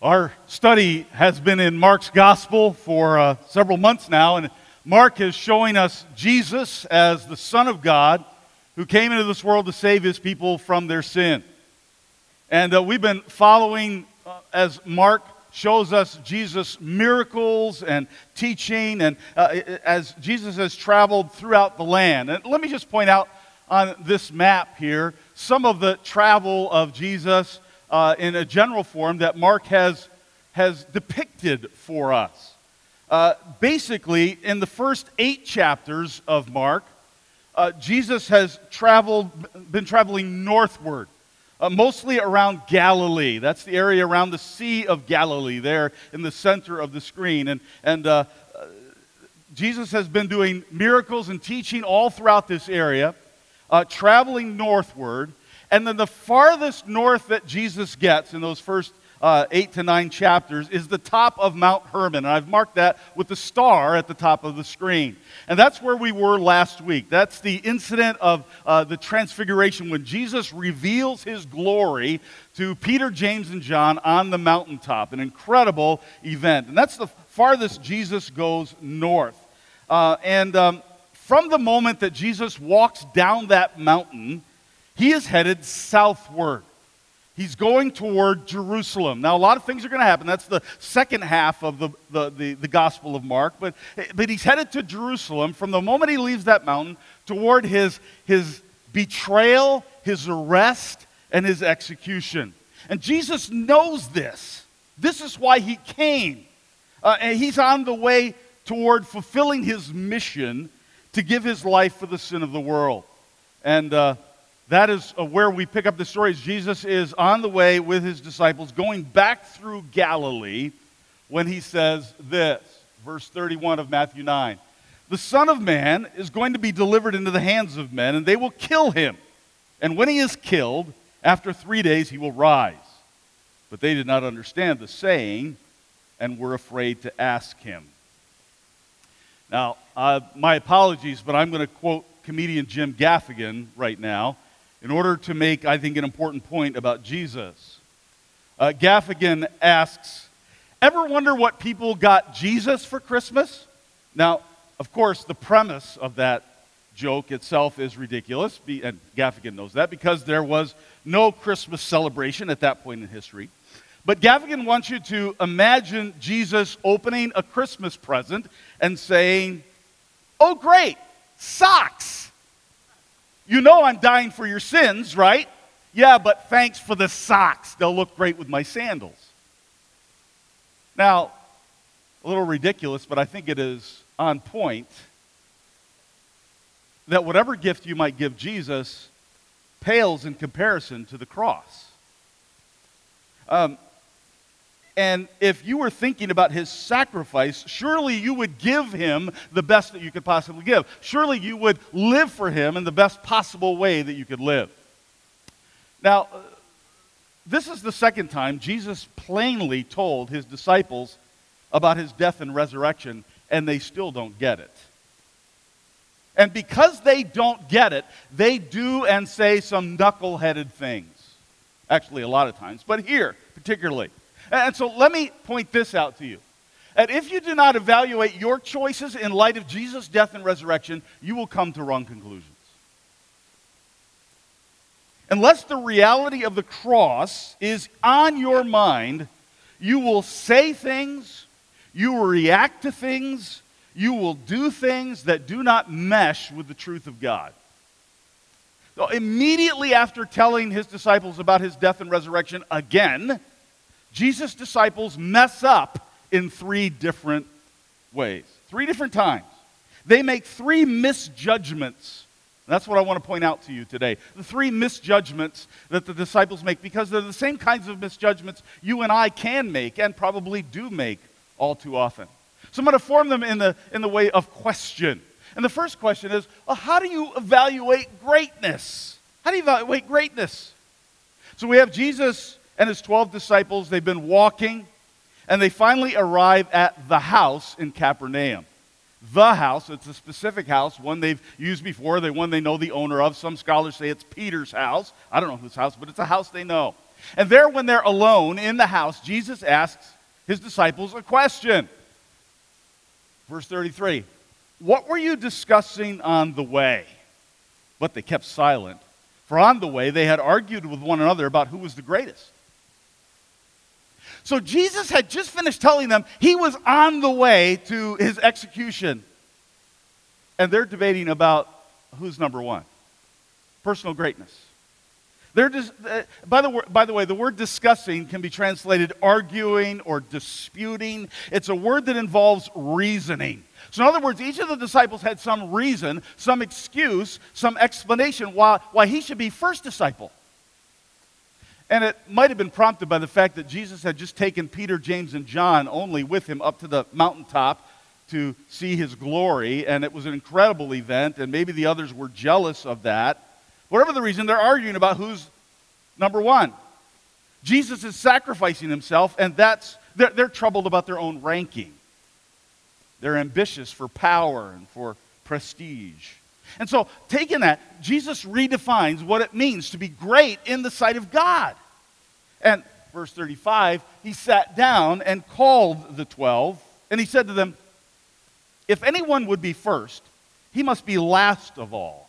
Our study has been in Mark's gospel for uh, several months now, and Mark is showing us Jesus as the Son of God who came into this world to save his people from their sin. And uh, we've been following uh, as Mark shows us Jesus' miracles and teaching, and uh, as Jesus has traveled throughout the land. And let me just point out on this map here some of the travel of Jesus uh, in a general form that Mark has, has depicted for us. Uh, basically, in the first eight chapters of Mark, uh, Jesus has traveled, been traveling northward, uh, mostly around Galilee. That's the area around the Sea of Galilee, there in the center of the screen. And, and uh, uh, Jesus has been doing miracles and teaching all throughout this area, traveling northward. And then the farthest north that Jesus gets in those first uh, eight to nine chapters is the top of Mount Hermon. And I've marked that with the star at the top of the screen. And that's where we were last week. That's the incident of uh, the transfiguration when Jesus reveals his glory to Peter, James, and John on the mountaintop. An incredible event. And that's the farthest Jesus goes north. Uh, and um, from the moment that Jesus walks down that mountain, he is headed southward. He's going toward Jerusalem. Now, a lot of things are going to happen. That's the second half of the, the, the, the, Gospel of Mark. But, but he's headed to Jerusalem from the moment he leaves that mountain toward his, his betrayal, his arrest, and his execution. And Jesus knows this. This is why he came. Uh, and he's on the way toward fulfilling his mission to give his life for the sin of the world. And uh, that is uh, where we pick up the story. Jesus is on the way with his disciples going back through Galilee when he says this, verse 31 of Matthew 9. The Son of Man is going to be delivered into the hands of men, and they will kill him. And when he is killed, after three days he will rise. But they did not understand the saying and were afraid to ask him. Now, uh, my apologies, but I'm going to quote comedian Jim Gaffigan right now in order to make, I think, an important point about Jesus. Uh, Gaffigan asks, Ever wonder what people got Jesus for Christmas? Now, of course, the premise of that joke itself is ridiculous, and Gaffigan knows that because there was no Christmas celebration at that point in history. But Gaffigan wants you to imagine Jesus opening a Christmas present and saying, Oh, great, socks! You know I'm dying for your sins, right? Yeah, but thanks for the socks. They'll look great with my sandals. Now, a little ridiculous, but I think it is on point that whatever gift you might give Jesus pales in comparison to the cross. Um, and if you were thinking about his sacrifice, surely you would give him the best that you could possibly give. Surely you would live for him in the best possible way that you could live. Now, uh, this is the second time Jesus plainly told his disciples about his death and resurrection, and they still don't get it. And because they don't get it, they do and say some knuckle-headed things. Actually, a lot of times, but here particularly. And so let me point this out to you. And if you do not evaluate your choices in light of Jesus' death and resurrection, you will come to wrong conclusions. Unless the reality of the cross is on your mind, you will say things, you will react to things, you will do things that do not mesh with the truth of God. So immediately after telling his disciples about his death and resurrection again, Jesus' disciples mess up in three different ways, three different times. They make three misjudgments. That's what I want to point out to you today. The three misjudgments that the disciples make, because they're the same kinds of misjudgments you and I can make and probably do make all too often. So I'm going to form them in the, in the way of question. And the first question is well, how do you evaluate greatness? How do you evaluate greatness? So we have Jesus and his 12 disciples. They've been walking, and they finally arrive at the house in Capernaum. The house, it's a specific house, one they've used before, the one they know the owner of. Some scholars say it's Peter's house. I don't know whose house, but it's a house they know. And there, when they're alone in the house, Jesus asks his disciples a question. Verse 33 What were you discussing on the way? But they kept silent, for on the way they had argued with one another about who was the greatest. So Jesus had just finished telling them he was on the way to his execution. And they're debating about who's number one personal greatness. They're just, uh, by, the, by the way, the word discussing can be translated arguing or disputing. It's a word that involves reasoning. So, in other words, each of the disciples had some reason, some excuse, some explanation why, why he should be first disciple. And it might have been prompted by the fact that Jesus had just taken Peter, James, and John only with him up to the mountaintop to see his glory, and it was an incredible event, and maybe the others were jealous of that. Whatever the reason, they're arguing about who's number one. Jesus is sacrificing himself, and that's they're, they're troubled about their own ranking. They're ambitious for power and for prestige. And so, taking that, Jesus redefines what it means to be great in the sight of God. And verse 35, he sat down and called the twelve, and he said to them, If anyone would be first, he must be last of all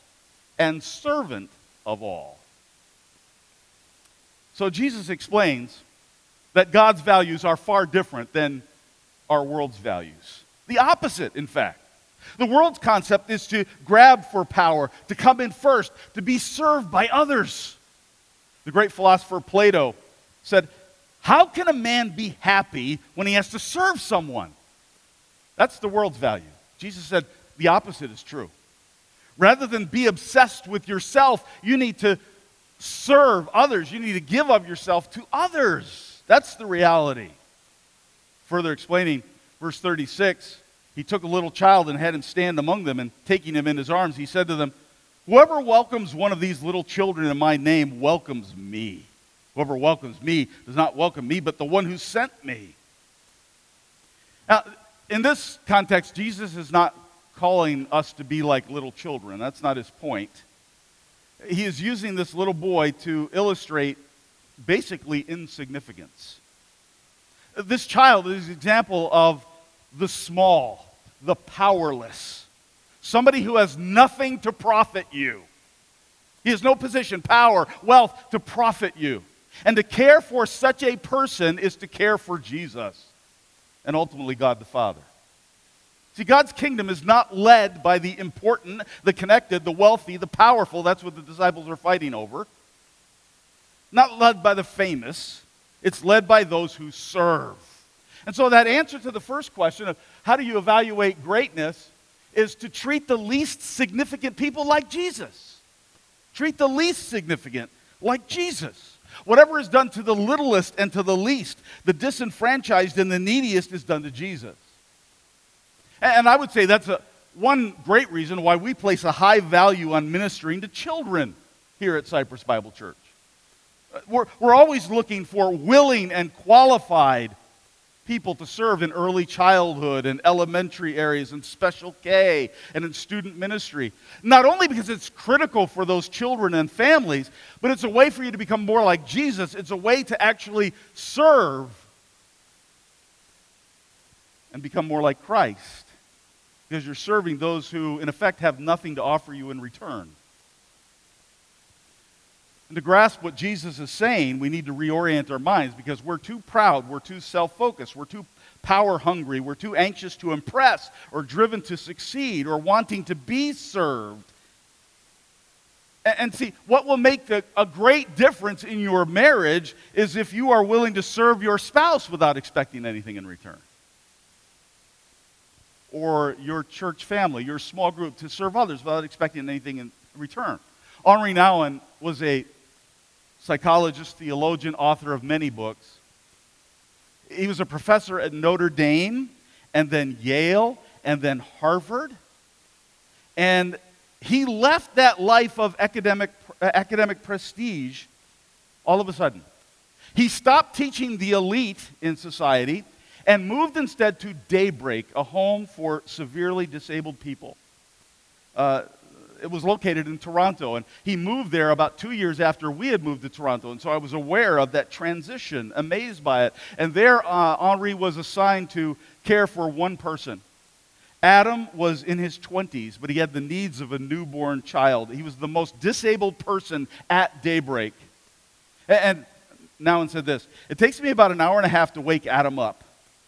and servant of all. So, Jesus explains that God's values are far different than our world's values. The opposite, in fact. The world's concept is to grab for power, to come in first, to be served by others. The great philosopher Plato said, How can a man be happy when he has to serve someone? That's the world's value. Jesus said, The opposite is true. Rather than be obsessed with yourself, you need to serve others. You need to give of yourself to others. That's the reality. Further explaining verse 36 he took a little child and had him stand among them, and taking him in his arms, he said to them, Whoever welcomes one of these little children in my name welcomes me. Whoever welcomes me does not welcome me, but the one who sent me. Now, in this context, Jesus is not calling us to be like little children. That's not his point. He is using this little boy to illustrate basically insignificance. This child is an example of the small, the powerless, somebody who has nothing to profit you. He has no position, power, wealth to profit you. And to care for such a person is to care for Jesus and ultimately God the Father. See, God's kingdom is not led by the important, the connected, the wealthy, the powerful. That's what the disciples are fighting over. Not led by the famous, it's led by those who serve. And so, that answer to the first question of how do you evaluate greatness is to treat the least significant people like Jesus. Treat the least significant like Jesus. Whatever is done to the littlest and to the least, the disenfranchised and the neediest is done to Jesus. And I would say that's a, one great reason why we place a high value on ministering to children here at Cypress Bible Church. Uh, we're, we're always looking for willing and qualified people to serve in early childhood and elementary areas and special K and in student ministry. Not only because it's critical for those children and families, but it's a way for you to become more like Jesus. It's a way to actually serve and become more like Christ because you're serving those who, in effect, have nothing to offer you in return. And to grasp what Jesus is saying, we need to reorient our minds because we're too proud, we're too self focused, we're too power hungry, we're too anxious to impress or driven to succeed or wanting to be served. And, see, what will make a, a great difference in your marriage is if you are willing to serve your spouse without expecting anything in return. Or your church family, your small group, to serve others without expecting anything in return. Henri Nouwen was a psychologist, theologian, author of many books. He was a professor at Notre Dame and then Yale and then Harvard. And he left that life of academic, academic prestige all of a sudden. He stopped teaching the elite in society and moved instead to Daybreak, a home for severely disabled people. Uh, it was located in Toronto. And he moved there about two years after we had moved to Toronto. And so I was aware of that transition, amazed by it. And there, uh, Henri was assigned to care for one person. Adam was in his 20s, but he had the needs of a newborn child. He was the most disabled person at daybreak. And Nouwen said this It takes me about an hour and a half to wake Adam up,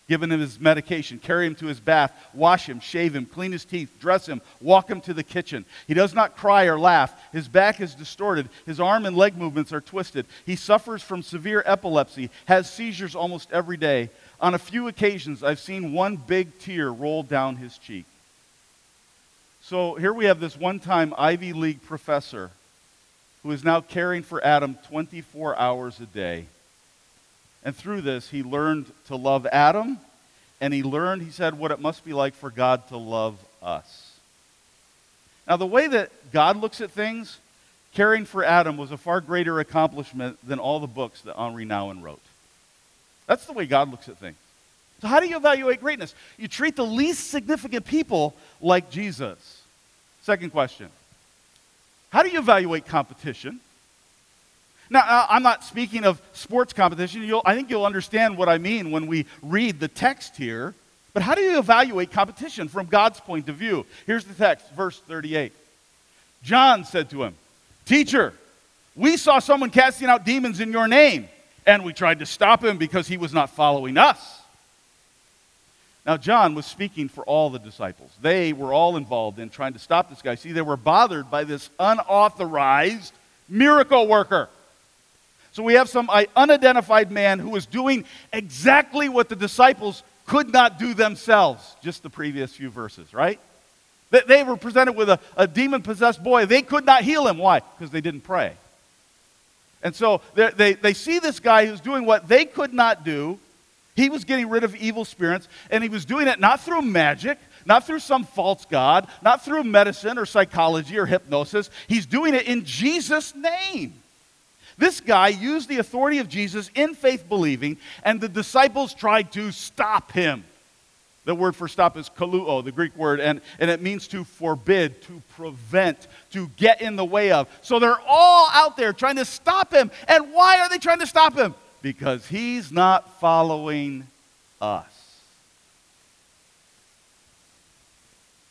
giving him his medication, carry him to his bath, wash him, shave him, clean his teeth, dress him, walk him to the kitchen. He does not cry or laugh. His back is distorted. His arm and leg movements are twisted. He suffers from severe epilepsy, has seizures almost every day. On a few occasions, I've seen one big tear roll down his cheek. So here we have this one time Ivy League professor who is now caring for Adam 24 hours a day. And through this, he learned to love Adam, and he learned, he said, what it must be like for God to love us. Now, the way that God looks at things, caring for Adam was a far greater accomplishment than all the books that Henri Nouwen wrote. That's the way God looks at things. So, how do you evaluate greatness? You treat the least significant people like Jesus. Second question how do you evaluate competition? Now, uh, I'm not speaking of sports competition. You'll, I think you'll understand what I mean when we read the text here. But how do you evaluate competition from God's point of view? Here's the text, verse 38. John said to him, Teacher, we saw someone casting out demons in your name, and we tried to stop him because he was not following us. Now, John was speaking for all the disciples. They were all involved in trying to stop this guy. See, they were bothered by this unauthorized miracle worker. So we have some uh, unidentified man who is doing exactly what the disciples could not do themselves, just the previous few verses, right? They were presented with a, a demon possessed boy. They could not heal him. Why? Because they didn't pray. And so they, they see this guy who's doing what they could not do he was getting rid of evil spirits, and he was doing it not through magic, not through some false god, not through medicine or psychology or hypnosis. He's doing it in Jesus' name. This guy used the authority of Jesus in faith believing, and the disciples tried to stop him. The word for stop is kaluo, the Greek word, and, and it means to forbid, to prevent, to get in the way of. So they're all out there trying to stop him. And why are they trying to stop him? because he's not following us.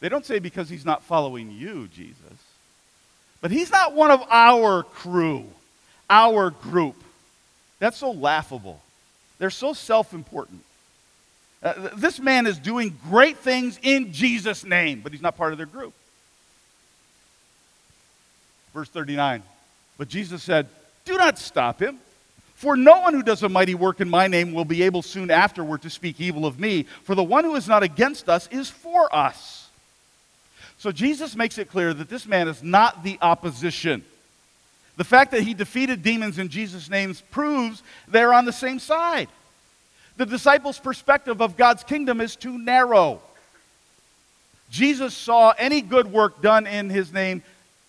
They don't say because he's not following you, Jesus. But he's not one of our crew, our group. That's so laughable. They're so self important. Uh, this man is doing great things in Jesus' name, but he's not part of their group. Verse 39. But Jesus said, Do not stop him. For no one who does a mighty work in my name will be able soon afterward to speak evil of me, for the one who is not against us is for us. So Jesus makes it clear that this man is not the opposition. The fact that he defeated demons in Jesus' name proves they're on the same side. The disciples' perspective of God's kingdom is too narrow. Jesus saw any good work done in his name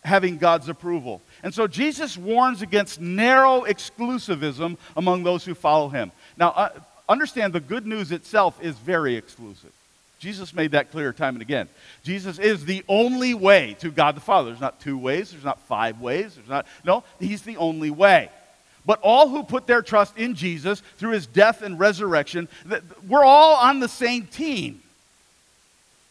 having God's approval. And so Jesus warns against narrow exclusivism among those who follow him. Now, uh, understand the good news itself is very exclusive. Jesus made that clear time and again. Jesus is the only way to God the Father. There's not two ways, there's not five ways, there's not, no, he's the only way. But all who put their trust in Jesus through his death and resurrection, we're all on the same team.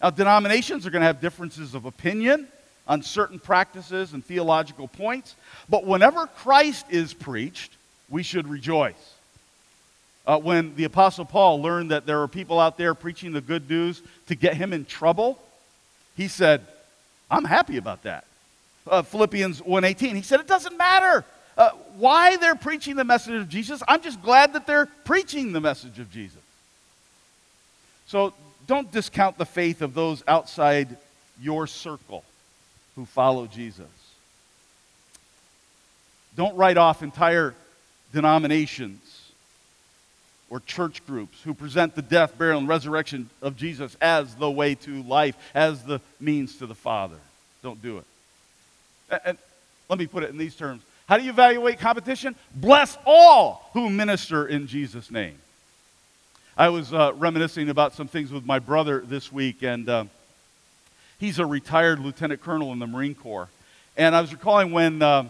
Now, denominations are going to have differences of opinion on certain practices and theological points. But whenever Christ is preached, we should rejoice. Uh, when the Apostle Paul learned that there were people out there preaching the good news to get him in trouble, he said, I'm happy about that. Uh, Philippians 1.18, he said, it doesn't matter uh, why they're preaching the message of Jesus. I'm just glad that they're preaching the message of Jesus. So don't discount the faith of those outside your circle who follow Jesus. Don't write off entire denominations or church groups who present the death, burial, and resurrection of Jesus as the way to life, as the means to the Father. Don't do it. And let me put it in these terms. How do you evaluate competition? Bless all who minister in Jesus' name. I was uh, reminiscing about some things with my brother this week, and uh, He's a retired lieutenant colonel in the Marine Corps. And I was recalling when uh,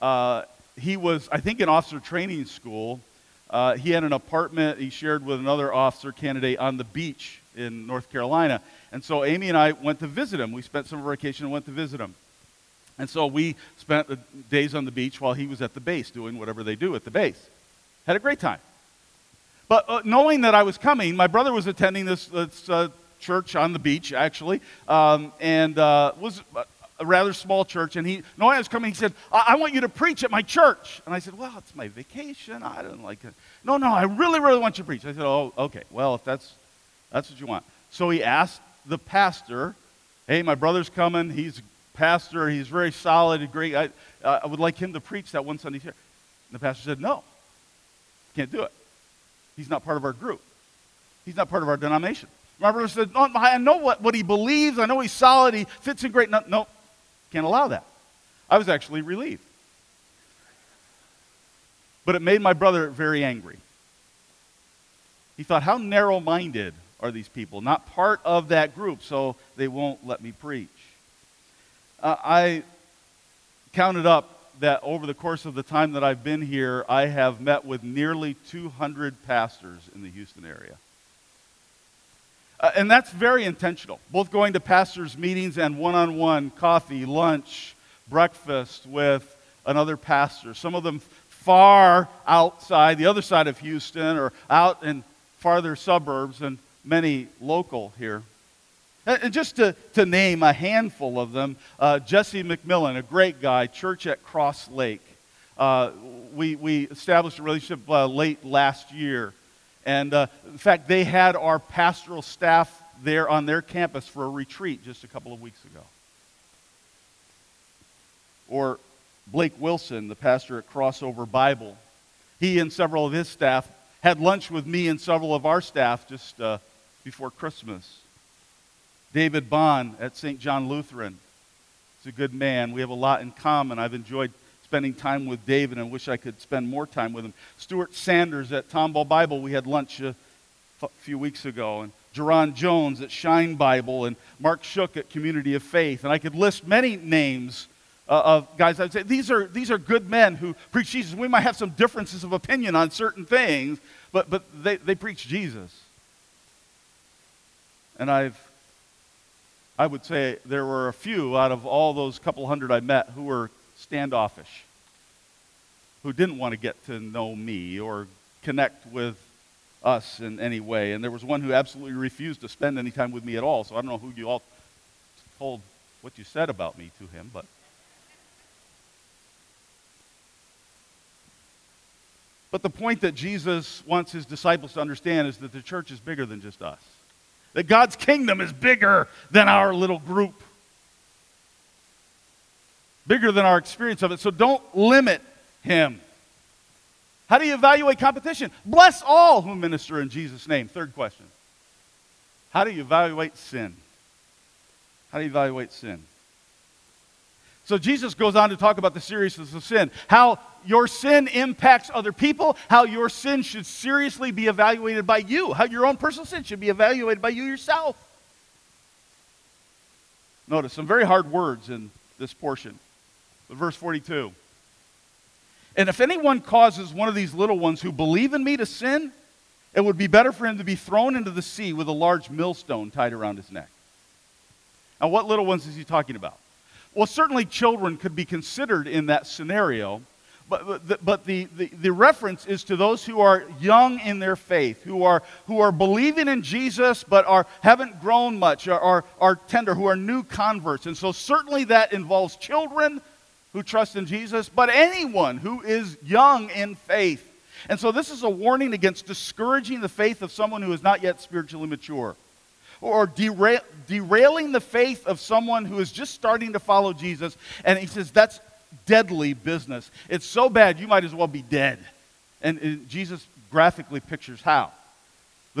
uh, he was, I think, in officer training school, uh, he had an apartment he shared with another officer candidate on the beach in North Carolina. And so Amy and I went to visit him. We spent some of our vacation and went to visit him. And so we spent the days on the beach while he was at the base doing whatever they do at the base. Had a great time. But uh, knowing that I was coming, my brother was attending this, this uh, church on the beach, actually, um, and uh, was a rather small church. And he, knowing I was coming, he said, I-, I want you to preach at my church. And I said, Well, it's my vacation. I don't like it. No, no, I really, really want you to preach. I said, Oh, okay. Well, if that's, that's what you want. So he asked the pastor, Hey, my brother's coming. He's a pastor. He's very solid, great. I, uh, I would like him to preach that one Sunday here. And the pastor said, No, can't do it. He's not part of our group. He's not part of our denomination. My brother said, no, I know what, what he believes. I know he's solid. He fits in great. No, no, can't allow that. I was actually relieved. But it made my brother very angry. He thought, how narrow minded are these people? Not part of that group, so they won't let me preach. Uh, I counted up that over the course of the time that I've been here, I have met with nearly 200 pastors in the Houston area. Uh, and that's very intentional, both going to pastors' meetings and one on one coffee, lunch, breakfast with another pastor. Some of them far outside, the other side of Houston, or out in farther suburbs, and many local here. And just to, to name a handful of them, uh, Jesse McMillan, a great guy, church at Cross Lake. Uh, we, we established a relationship uh, late last year. And uh, in fact, they had our pastoral staff there on their campus for a retreat just a couple of weeks ago. Or Blake Wilson, the pastor at Crossover Bible. He and several of his staff had lunch with me and several of our staff just uh, before Christmas. David Bond at St. John Lutheran. He's a good man. We have a lot in common. I've enjoyed spending time with David and wish I could spend more time with him. Stuart Sanders at Tomball Bible. We had lunch a few weeks ago. And Jerron Jones at Shine Bible. And Mark Shook at Community of Faith. And I could list many names uh, of guys. I'd say these are, these are good men who preach Jesus. We might have some differences of opinion on certain things, but, but they, they preach Jesus. And I've I would say there were a few out of all those couple hundred I met who were standoffish, who didn't want to get to know me or connect with us in any way. And there was one who absolutely refused to spend any time with me at all. So I don't know who you all told what you said about me to him, but. But the point that Jesus wants his disciples to understand is that the church is bigger than just us. That God's kingdom is bigger than our little group, bigger than our experience of it. So don't limit Him. How do you evaluate competition? Bless all who minister in Jesus' name. Third question. How do you evaluate sin? How do you evaluate sin? So Jesus goes on to talk about the seriousness of sin, how your sin impacts other people, how your sin should seriously be evaluated by you, how your own personal sin should be evaluated by you yourself. Notice some very hard words in this portion. Verse 42. And if anyone causes one of these little ones who believe in me to sin, it would be better for him to be thrown into the sea with a large millstone tied around his neck. Now, what little ones is he talking about? Well, certainly children could be considered in that scenario, but, but, but the, the, the, reference is to those who are young in their faith, who are, who are believing in Jesus but are, haven't grown much, are, are, are tender, who are new converts. And so, certainly, that involves children who trust in Jesus, but anyone who is young in faith. And so, this is a warning against discouraging the faith of someone who is not yet spiritually mature or derail, derailing the faith of someone who is just starting to follow Jesus. And he says, that's deadly business. It's so bad, you might as well be dead. And, and Jesus graphically pictures how.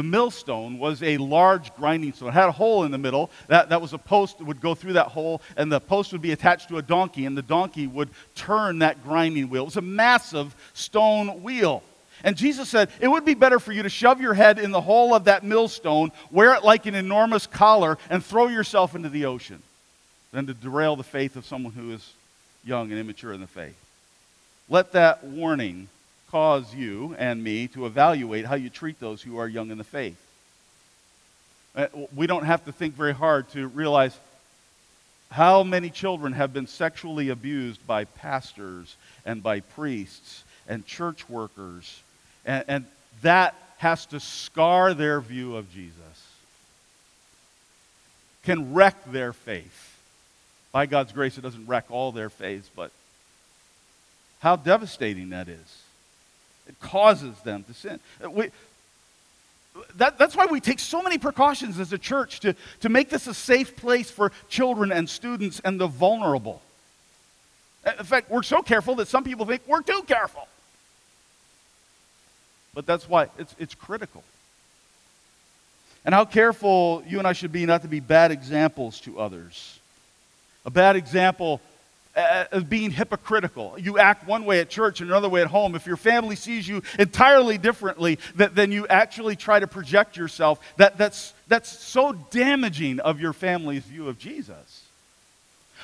The millstone was a large grinding stone. It had a hole in the middle. That, that was a post that would go through that hole, and the post would be attached to a donkey, and the donkey would turn that grinding wheel. It was a massive stone wheel. And Jesus said, It would be better for you to shove your head in the hole of that millstone, wear it like an enormous collar, and throw yourself into the ocean than to derail the faith of someone who is young and immature in the faith. Let that warning cause you and me to evaluate how you treat those who are young in the faith. Uh, we don't have to think very hard to realize how many children have been sexually abused by pastors and by priests and church workers, and, and that has to scar their view of Jesus, can wreck their faith. By God's grace, it doesn't wreck all their faiths, but how devastating that is. It causes them to sin. Uh, we, that, that's why we take so many precautions as a church to, to make this a safe place for children and students and the vulnerable. Uh, in fact, we're so careful that some people think we're too careful. But that's why it's, it's critical. And how careful you and I should be not to be bad examples to others. A bad example as being hypocritical. You act one way at church and another way at home. If your family sees you entirely differently, that, then you actually try to project yourself. That, that's, that's so damaging of your family's view of Jesus.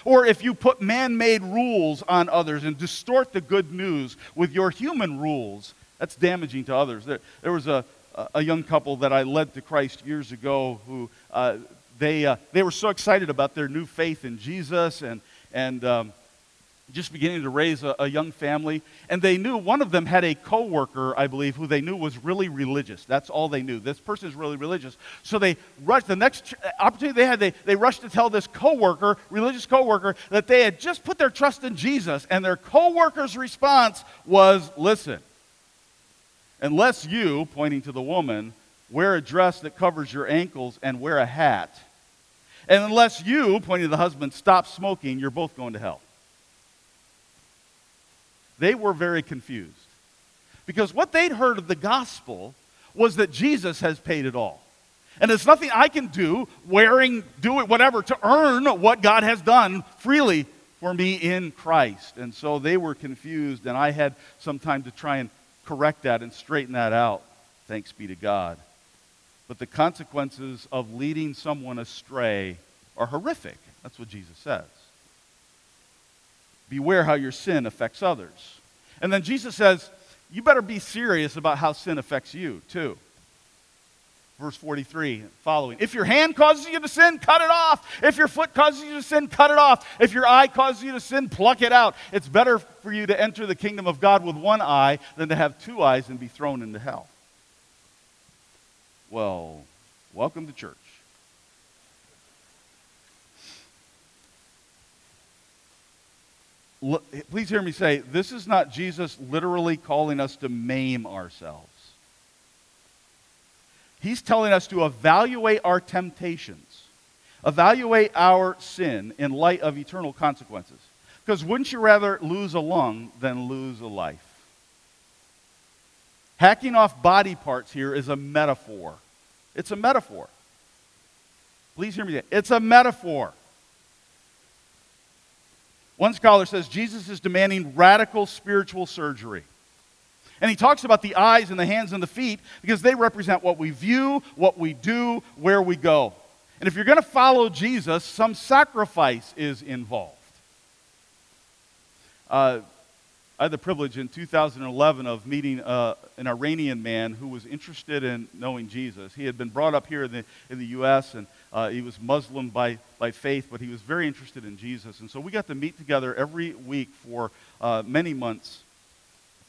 Or if you put man made rules on others and distort the good news with your human rules, that's damaging to others. There, there was a, a young couple that I led to Christ years ago who uh, they, uh, they were so excited about their new faith in Jesus and, and um, just beginning to raise a, a, young family. And they knew one of them had a coworker, I believe, who they knew was really religious. That's all they knew. This person is really religious. So they rushed, the next opportunity they had, they, they rushed to tell this coworker, religious coworker, that they had just put their trust in Jesus. And their coworker's response was, listen, unless you, pointing to the woman, wear a dress that covers your ankles and wear a hat, and unless you, pointing to the husband, stop smoking, you're both going to hell. They were very confused. Because what they'd heard of the gospel was that Jesus has paid it all. And there's nothing I can do, wearing, do it, whatever, to earn what God has done freely for me in Christ. And so they were confused, and I had some time to try and correct that and straighten that out. Thanks be to God. But the consequences of leading someone astray are horrific. That's what Jesus says. Beware how your sin affects others. And then Jesus says, you better be serious about how sin affects you, too. Verse 43 following. If your hand causes you to sin, cut it off. If your foot causes you to sin, cut it off. If your eye causes you to sin, pluck it out. It's better for you to enter the kingdom of God with one eye than to have two eyes and be thrown into hell. Well, welcome to church. please hear me say this is not Jesus literally calling us to maim ourselves. He's telling us to evaluate our temptations, evaluate our sin in light of eternal consequences. Because wouldn't you rather lose a lung than lose a life? Hacking off body parts here is a metaphor. It's a metaphor. Please hear me. It's a metaphor. One scholar says Jesus is demanding radical spiritual surgery. And he talks about the eyes and the hands and the feet because they represent what we view, what we do, where we go. And if you're going to follow Jesus, some sacrifice is involved. Uh, I had the privilege in 2011 of meeting uh, an Iranian man who was interested in knowing Jesus. He had been brought up here in the, in the U.S., and uh, he was Muslim by, by faith, but he was very interested in Jesus. And so we got to meet together every week for uh, many months.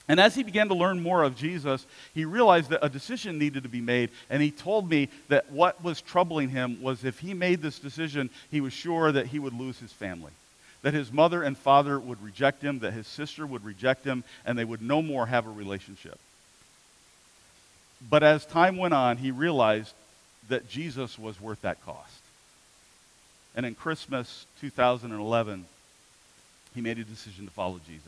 And as he began to learn more of Jesus, he realized that a decision needed to be made. And he told me that what was troubling him was if he made this decision, he was sure that he would lose his family. That his mother and father would reject him, that his sister would reject him, and they would no more have a relationship. But as time went on, he realized that Jesus was worth that cost. And in Christmas 2011, he made a decision to follow Jesus.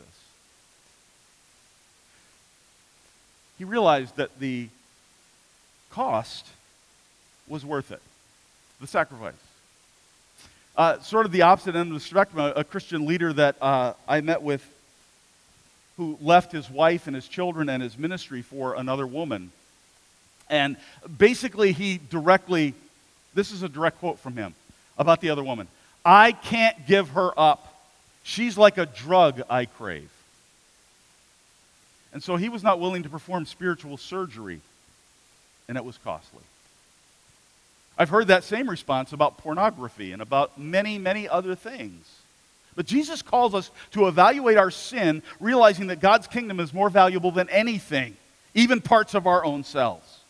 He realized that the cost was worth it, the sacrifice. Uh, sort of the opposite end of the spectrum, a, Christian leader that uh, I met with who left his wife and his children and his ministry for another woman. And basically, he directly, this is a direct quote from him about the other woman I can't give her up. She's like a drug I crave. And so he was not willing to perform spiritual surgery, and it was costly. I've heard that same response about pornography and about many, many other things. But Jesus calls us to evaluate our sin, realizing that God's kingdom is more valuable than anything, even parts of our own selves.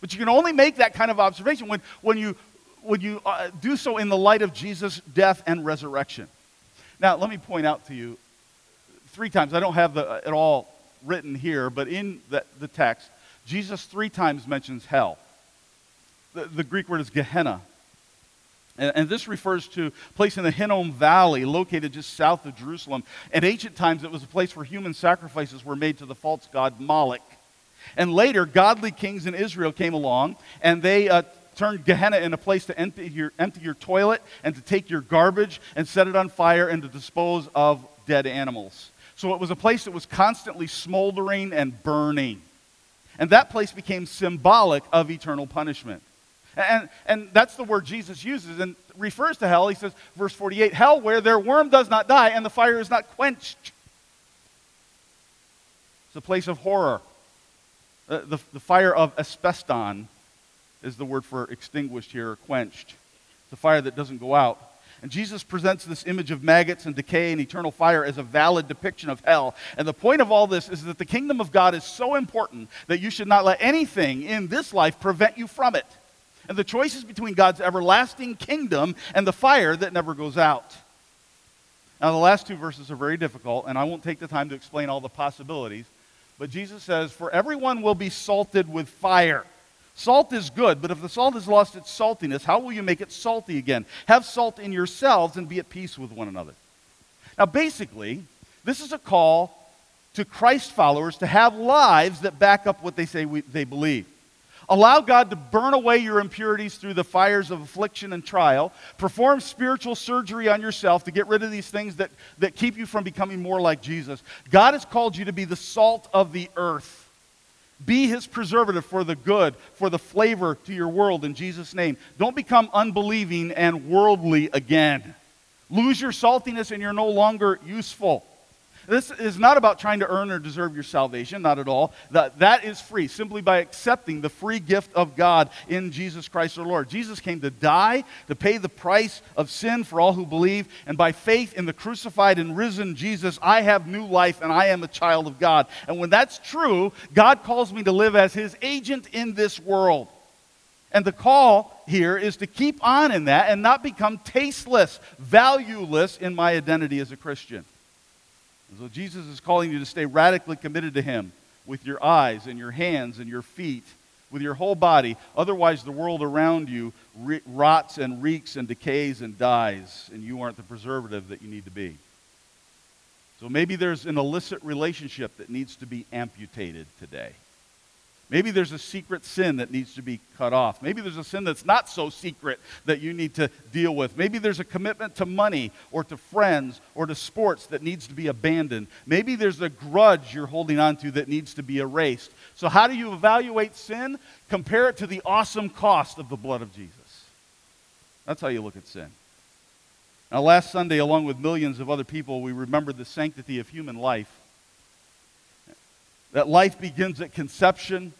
But you can only make that kind of observation when, when you, when you uh, do so in the light of Jesus' death and resurrection. Now, let me point out to you three times. I don't have the, it all written here, but in the, the text, Jesus three times mentions hell. The, the Greek word is Gehenna. And, and, this refers to a place in the Hinnom Valley, located just south of Jerusalem. In ancient times, it was a place where human sacrifices were made to the false god Moloch. And later, godly kings in Israel came along, and they uh, turned Gehenna into a place to empty your, empty your toilet and to take your garbage and set it on fire and to dispose of dead animals. So it was a place that was constantly smoldering and burning. And that place became symbolic of eternal punishment. And, and that's the word Jesus uses and refers to hell. He says, verse 48, hell where their worm does not die and the fire is not quenched. It's a place of horror. Uh, the, the fire of asbeston is the word for extinguished here, or quenched. It's a fire that doesn't go out. And Jesus presents this image of maggots and decay and eternal fire as a valid depiction of hell. And the point of all this is that the kingdom of God is so important that you should not let anything in this life prevent you from it and the choice is between God's everlasting kingdom and the fire that never goes out. Now, the last two verses are very difficult, and I won't take the time to explain all the possibilities. But Jesus says, For everyone will be salted with fire. Salt is good, but if the salt has lost its saltiness, how will you make it salty again? Have salt in yourselves and be at peace with one another. Now, basically, this is a call to Christ followers to have lives that back up what they say we, they believe. Allow God to burn away your impurities through the fires of affliction and trial. Perform spiritual surgery on yourself to get rid of these things that, that keep you from becoming more like Jesus. God has called you to be the salt of the earth. Be his preservative for the good, for the flavor to your world in Jesus' name. Don't become unbelieving and worldly again. Lose your saltiness and you're no longer useful. This is not about trying to earn or deserve your salvation, not at all. That, that is free, simply by accepting the free gift of God in Jesus Christ our Lord. Jesus came to die, to pay the price of sin for all who believe, and by faith in the crucified and risen Jesus, I have new life and I am a child of God. And when that's true, God calls me to live as his agent in this world. And the call here is to keep on in that and not become tasteless, valueless in my identity as a Christian. And so Jesus is calling you to stay radically committed to Him with your eyes and your hands and your feet, with your whole body. Otherwise, the world around you rots and reeks and decays and dies, and you aren't the preservative that you need to be. So maybe there's an illicit relationship that needs to be amputated today. Maybe there's a secret sin that needs to be cut off. Maybe there's a sin that's not so secret that you need to deal with. Maybe there's a commitment to money or to friends or to sports that needs to be abandoned. Maybe there's a grudge you're holding on to that needs to be erased. So, how do you evaluate sin? Compare it to the awesome cost of the blood of Jesus. That's how you look at sin. Now, last Sunday, along with millions of other people, we remembered the sanctity of human life. That life begins at conception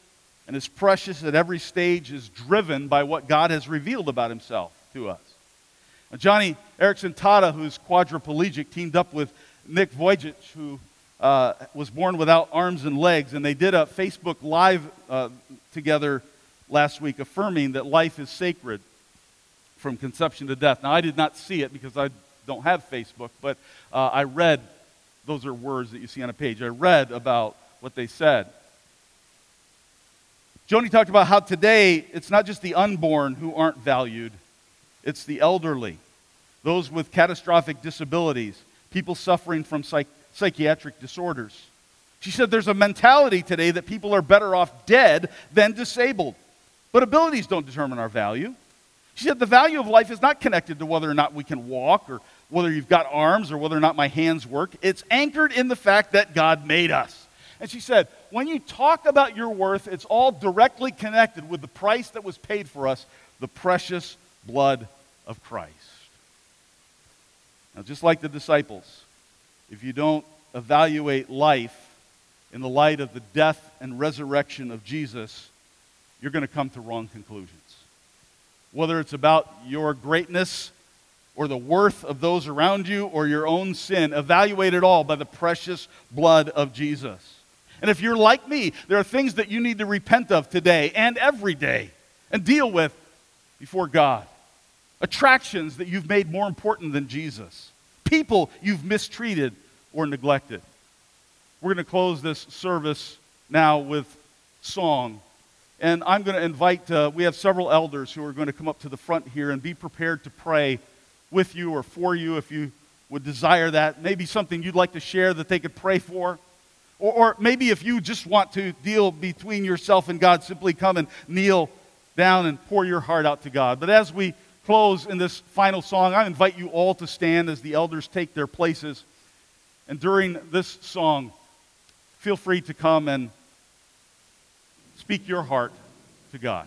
and is precious at every stage, is driven by what God has revealed about himself to us. Now, Joni Eareckson Tada, who's quadriplegic, teamed up with Nick Vujicic, who uh, was born without arms and legs, and they did a Facebook Live uh, together last week affirming that life is sacred from conception to death. Now, I did not see it because I don't have Facebook, but uh, I read, those are words that you see on a page. I read about what they said. Joni talked about how today it's not just the unborn who aren't valued, it's the elderly, those with catastrophic disabilities, people suffering from psych- psychiatric disorders. She said there's a mentality today that people are better off dead than disabled. But abilities don't determine our value. She said the value of life is not connected to whether or not we can walk or whether you've got arms or whether or not my hands work. It's anchored in the fact that God made us. And she said, when you talk about your worth, it's all directly connected with the price that was paid for us, the precious blood of Christ. Now, just like the disciples, if you don't evaluate life in the light of the death and resurrection of Jesus, you're going to come to wrong conclusions. Whether it's about your greatness or the worth of those around you or your own sin, evaluate it all by the precious blood of Jesus. And if you're like me, there are things that you need to repent of today and every day and deal with before God. Attractions that you've made more important than Jesus. People you've mistreated or neglected. We're going to close this service now with song. And I'm going to invite, uh, we have several elders who are going to come up to the front here and be prepared to pray with you or for you if you would desire that. Maybe something you'd like to share that they could pray for. Or, or maybe if you just want to deal between yourself and God, simply come and kneel down and pour your heart out to God. But as we close in this final song, I invite you all to stand as the elders take their places. And during this song, feel free to come and speak your heart to God.